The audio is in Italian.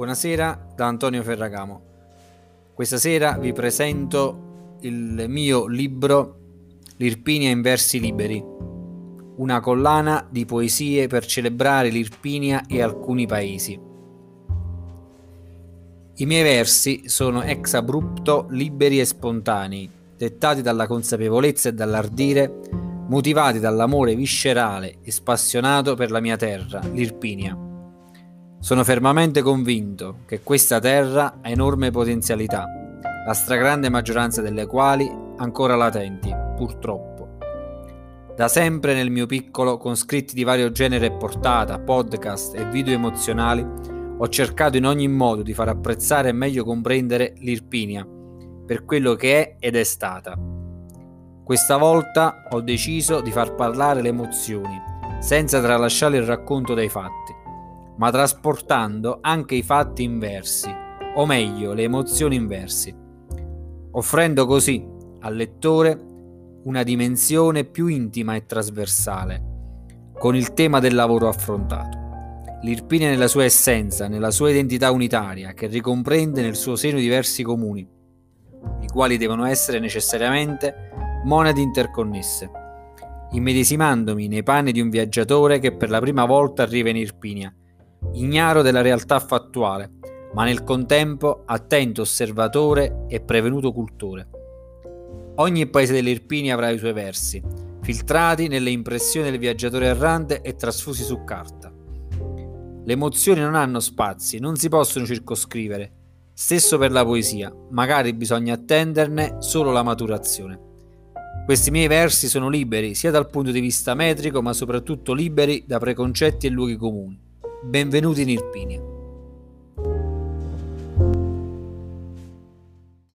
Buonasera da Antonio Ferragamo. Questa sera vi presento il mio libro L'Irpinia in versi liberi, una collana di poesie per celebrare l'Irpinia e alcuni paesi. I miei versi sono ex abrupto, liberi e spontanei, dettati dalla consapevolezza e dall'ardire, motivati dall'amore viscerale e spassionato per la mia terra, l'Irpinia sono fermamente convinto che questa terra ha enorme potenzialità, la stragrande maggioranza delle quali ancora latenti, purtroppo. Da sempre nel mio piccolo, con scritti di vario genere e portata, podcast e video emozionali, ho cercato in ogni modo di far apprezzare e meglio comprendere l'Irpinia per quello che è ed è stata. Questa volta ho deciso di far parlare le emozioni, senza tralasciare il racconto dei fatti ma trasportando anche i fatti inversi, o meglio le emozioni inversi, offrendo così al lettore una dimensione più intima e trasversale con il tema del lavoro affrontato. L'Irpinia nella sua essenza, nella sua identità unitaria, che ricomprende nel suo seno diversi comuni, i quali devono essere necessariamente monadi interconnesse, immedesimandomi nei panni di un viaggiatore che per la prima volta arriva in Irpinia ignaro della realtà fattuale, ma nel contempo attento osservatore e prevenuto cultore. Ogni paese dell'Irpinia avrà i suoi versi, filtrati nelle impressioni del viaggiatore errante e trasfusi su carta. Le emozioni non hanno spazi, non si possono circoscrivere. Stesso per la poesia, magari bisogna attenderne solo la maturazione. Questi miei versi sono liberi sia dal punto di vista metrico, ma soprattutto liberi da preconcetti e luoghi comuni. Benvenuti in Irpinia.